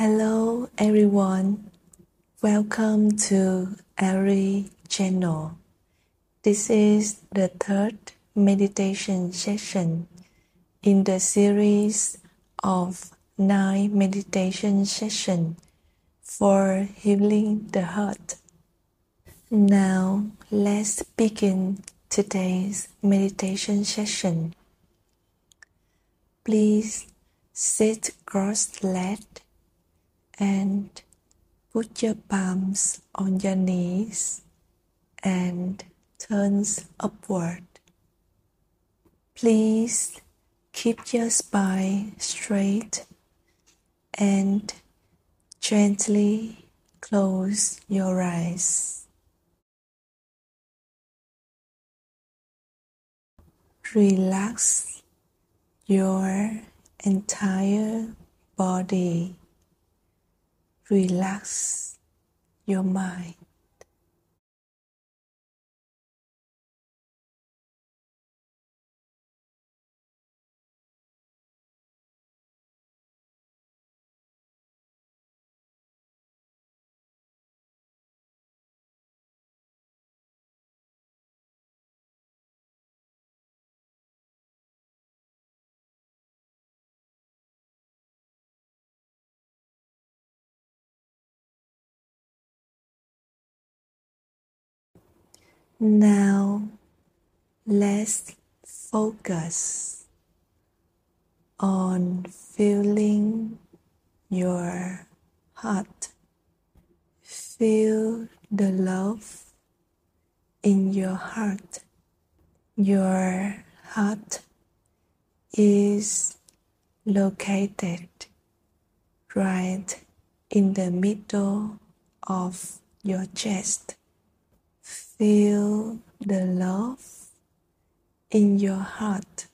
Hello everyone, welcome to Ari channel. This is the third meditation session in the series of nine meditation sessions for healing the heart. Now let's begin today's meditation session. Please sit cross-legged and put your palms on your knees and turns upward. Please keep your spine straight and gently close your eyes. Relax your entire body relax your mind. Now let's focus on feeling your heart. Feel the love in your heart. Your heart is located right in the middle of your chest. Feel the love in your heart.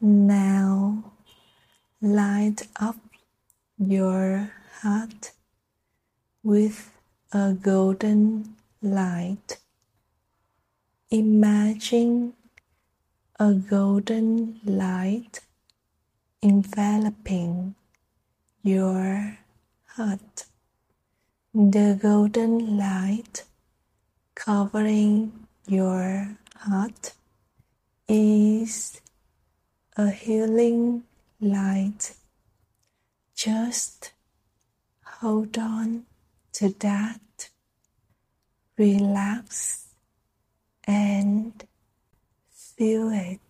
Now light up your heart with a golden light. Imagine a golden light enveloping your heart. The golden light covering your heart is a healing light. Just hold on to that. Relax and feel it.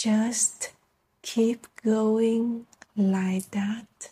Just keep going like that.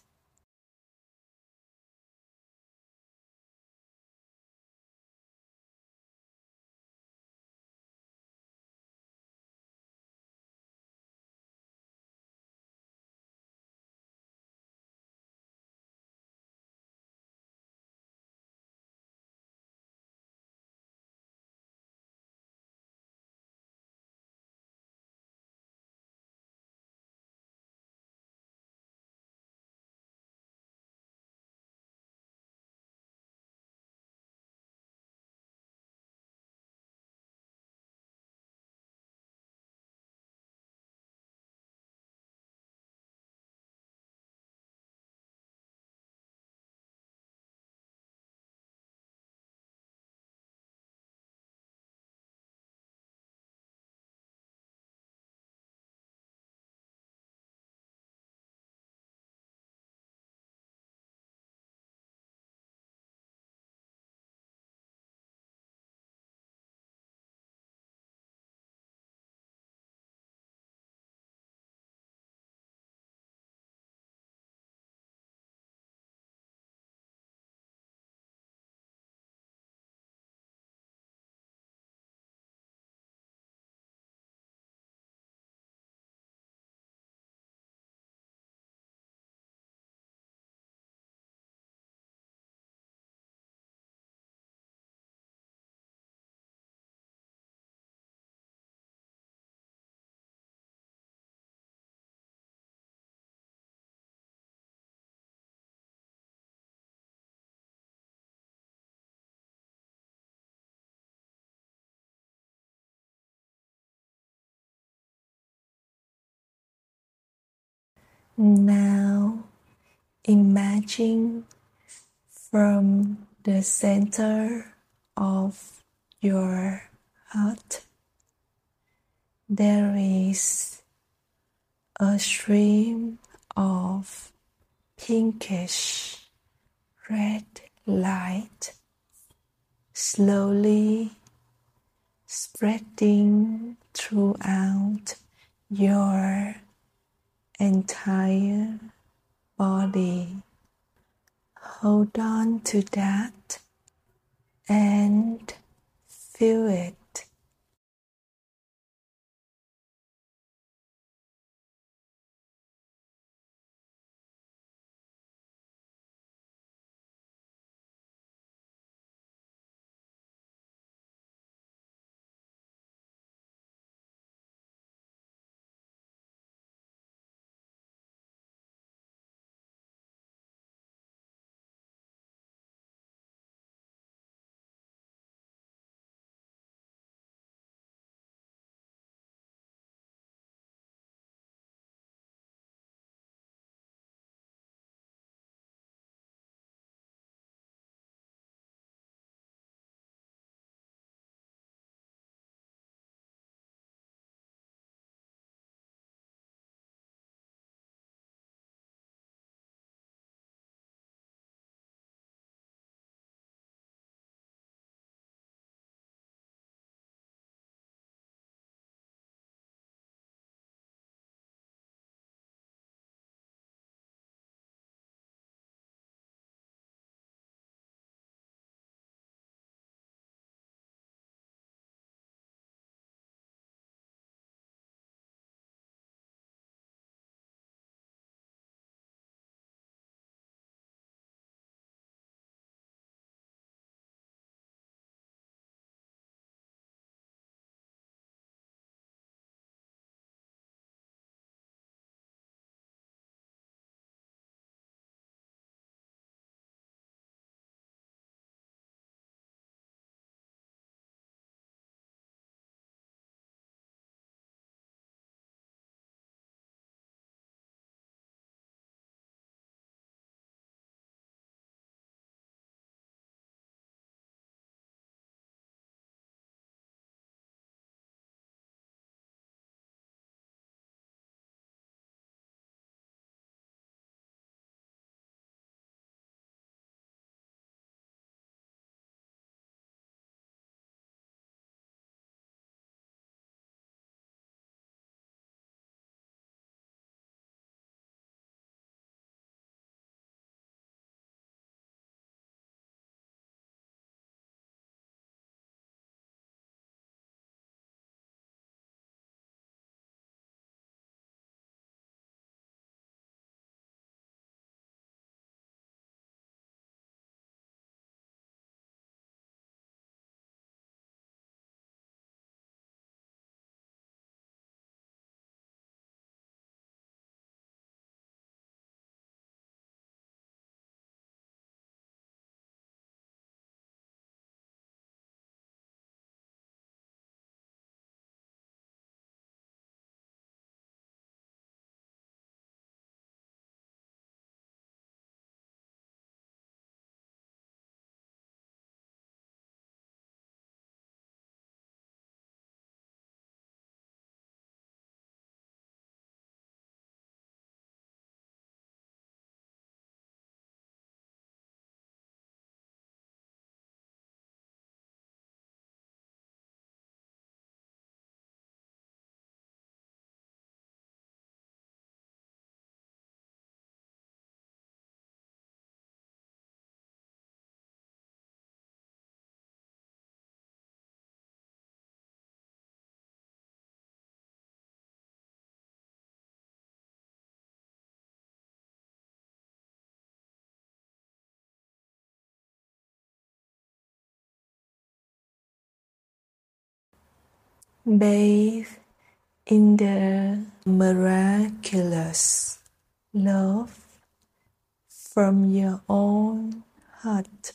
Now imagine from the center of your heart there is a stream of pinkish red light slowly spreading throughout your entire body. Hold on to that and feel it. Bathe in the miraculous love from your own heart.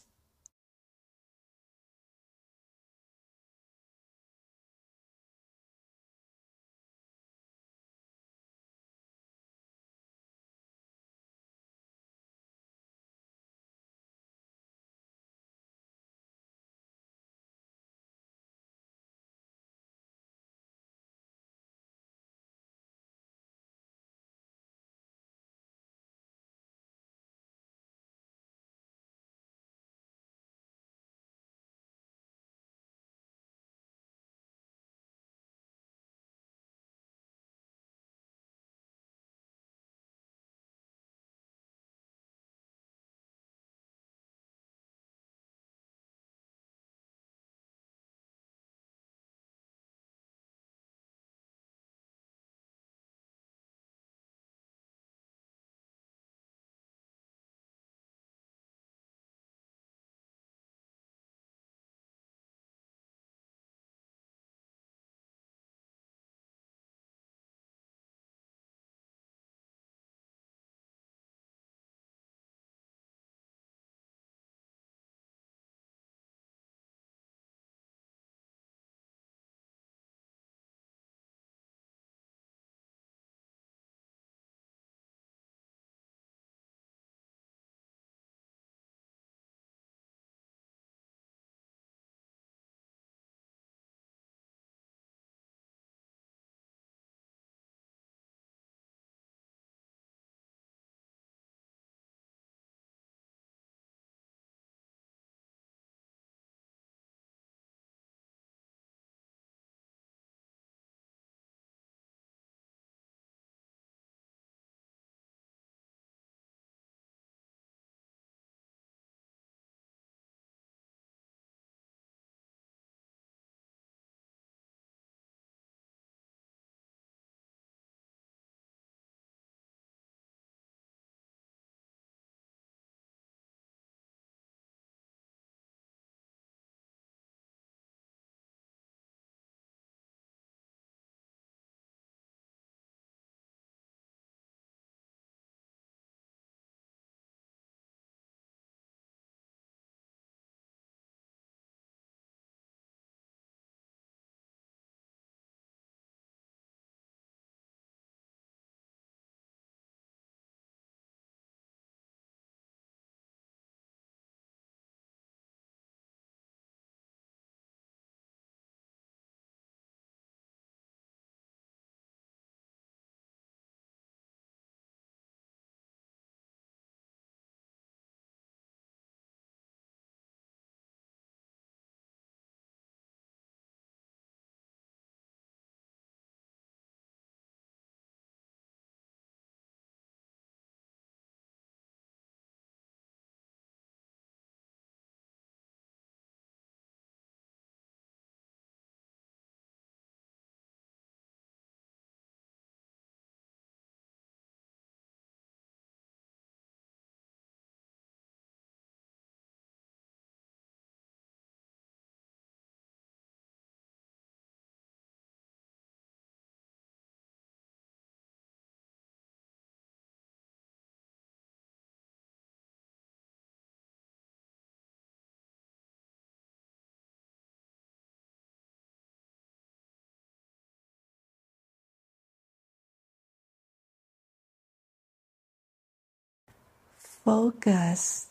Focus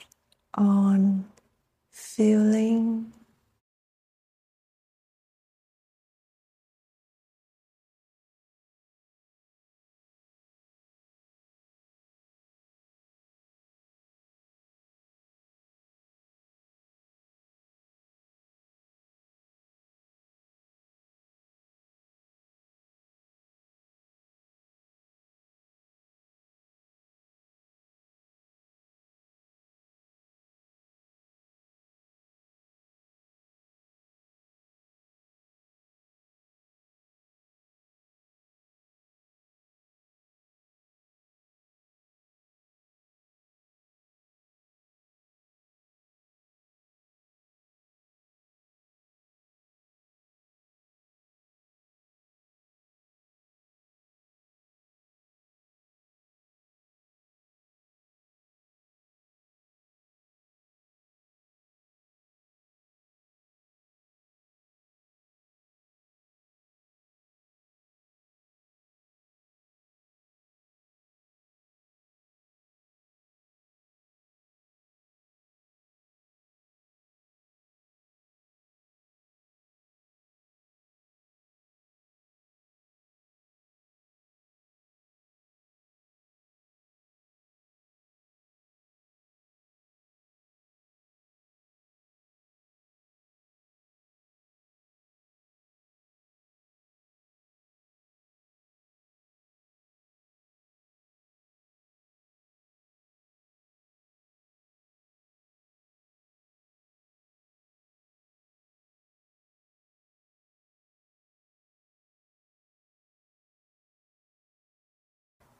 on feeling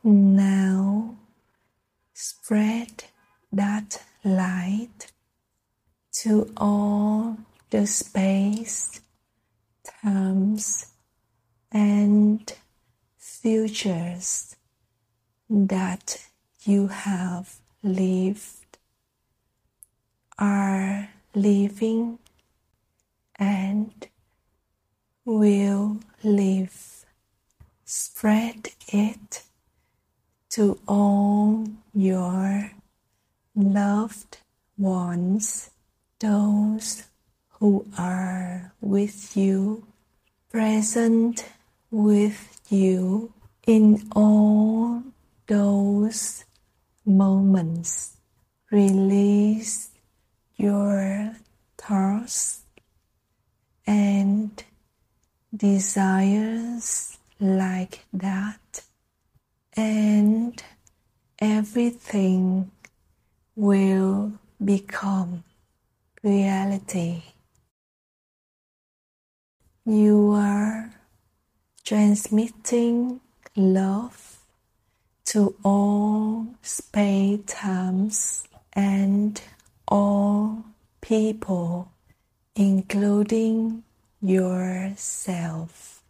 Now spread that light to all the space, times, and futures that you have lived, are living, and will live. Spread it to all your loved ones, those who are with you, present with you in all those moments. Release your thoughts and desires like that, and everything will become reality. You are transmitting love to all space times and all people, including yourself.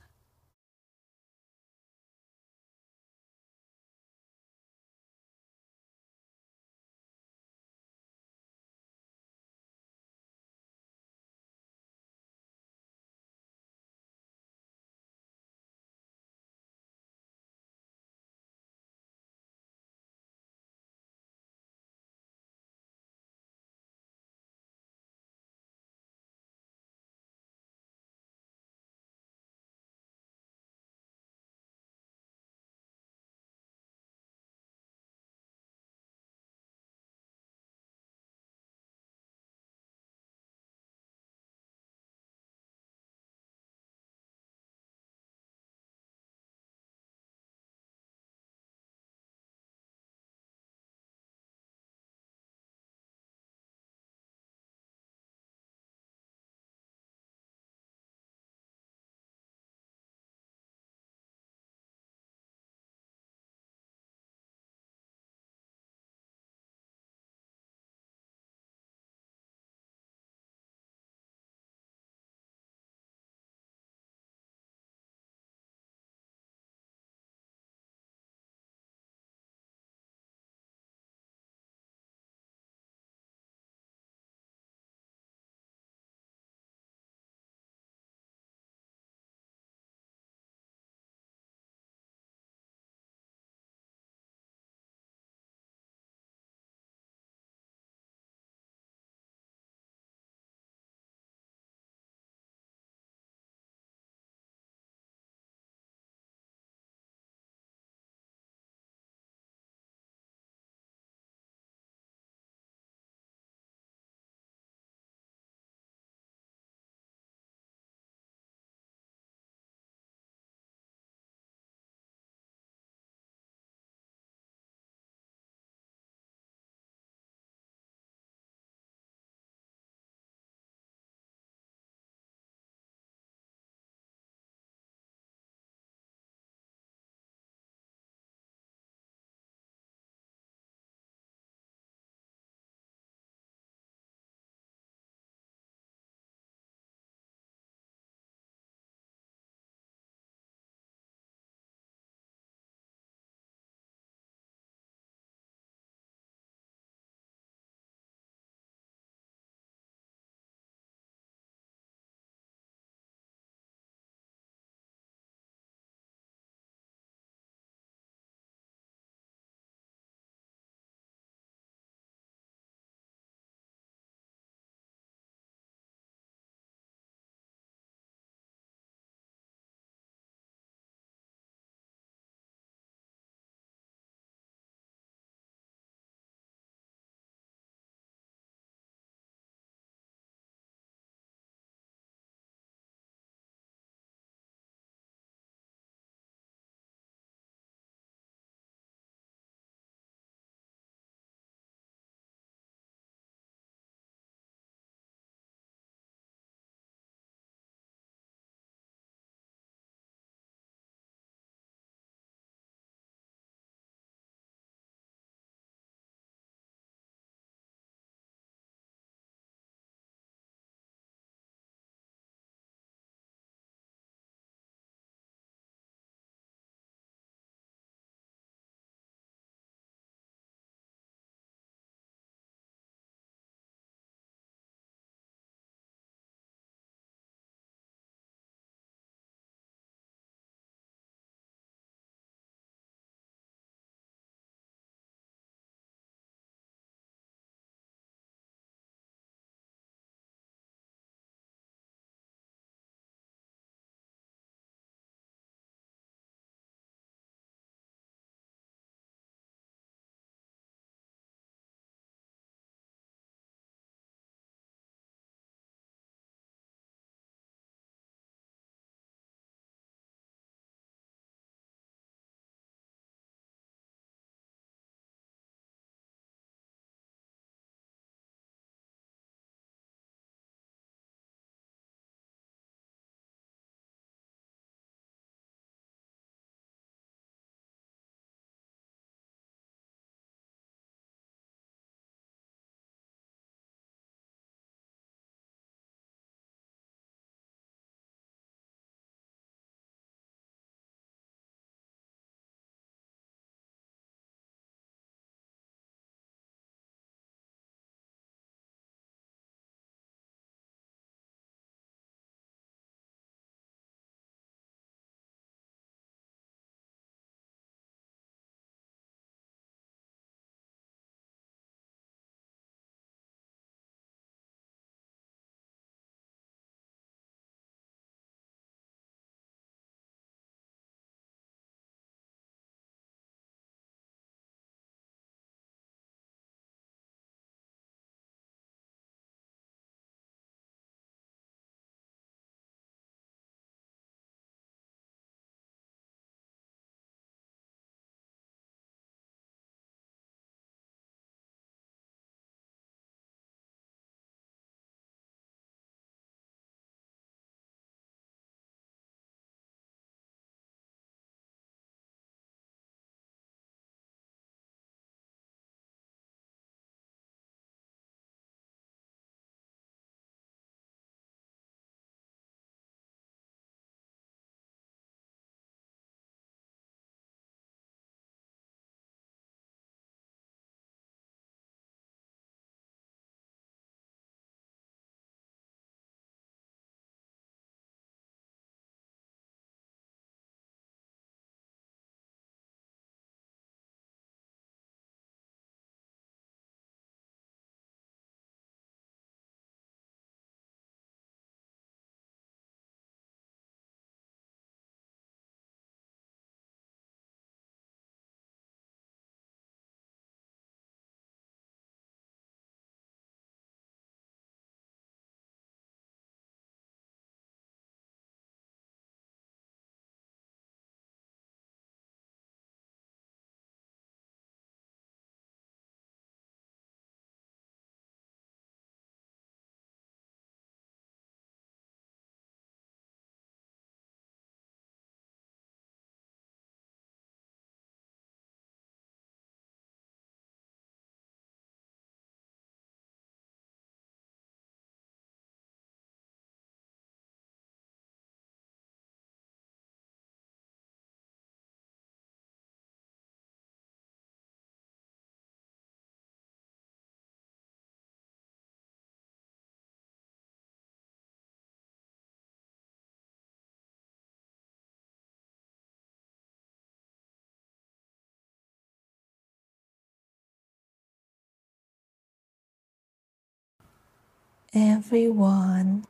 Everyone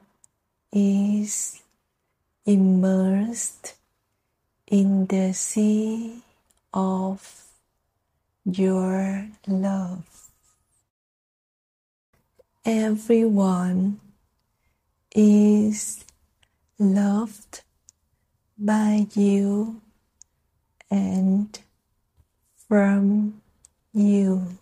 is immersed in the sea of your love. Everyone is loved by you and from you.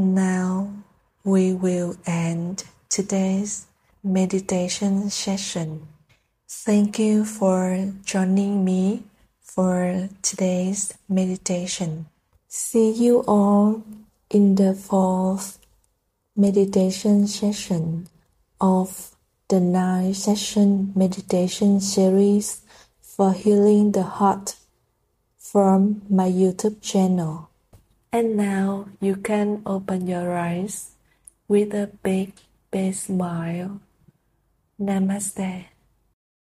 Now we will end today's meditation session. Thank you for joining me for today's meditation. See you all in the fourth meditation session of the nine session meditation series for healing the heart from my YouTube channel. And now you can open your eyes with a big, big smile. Namaste.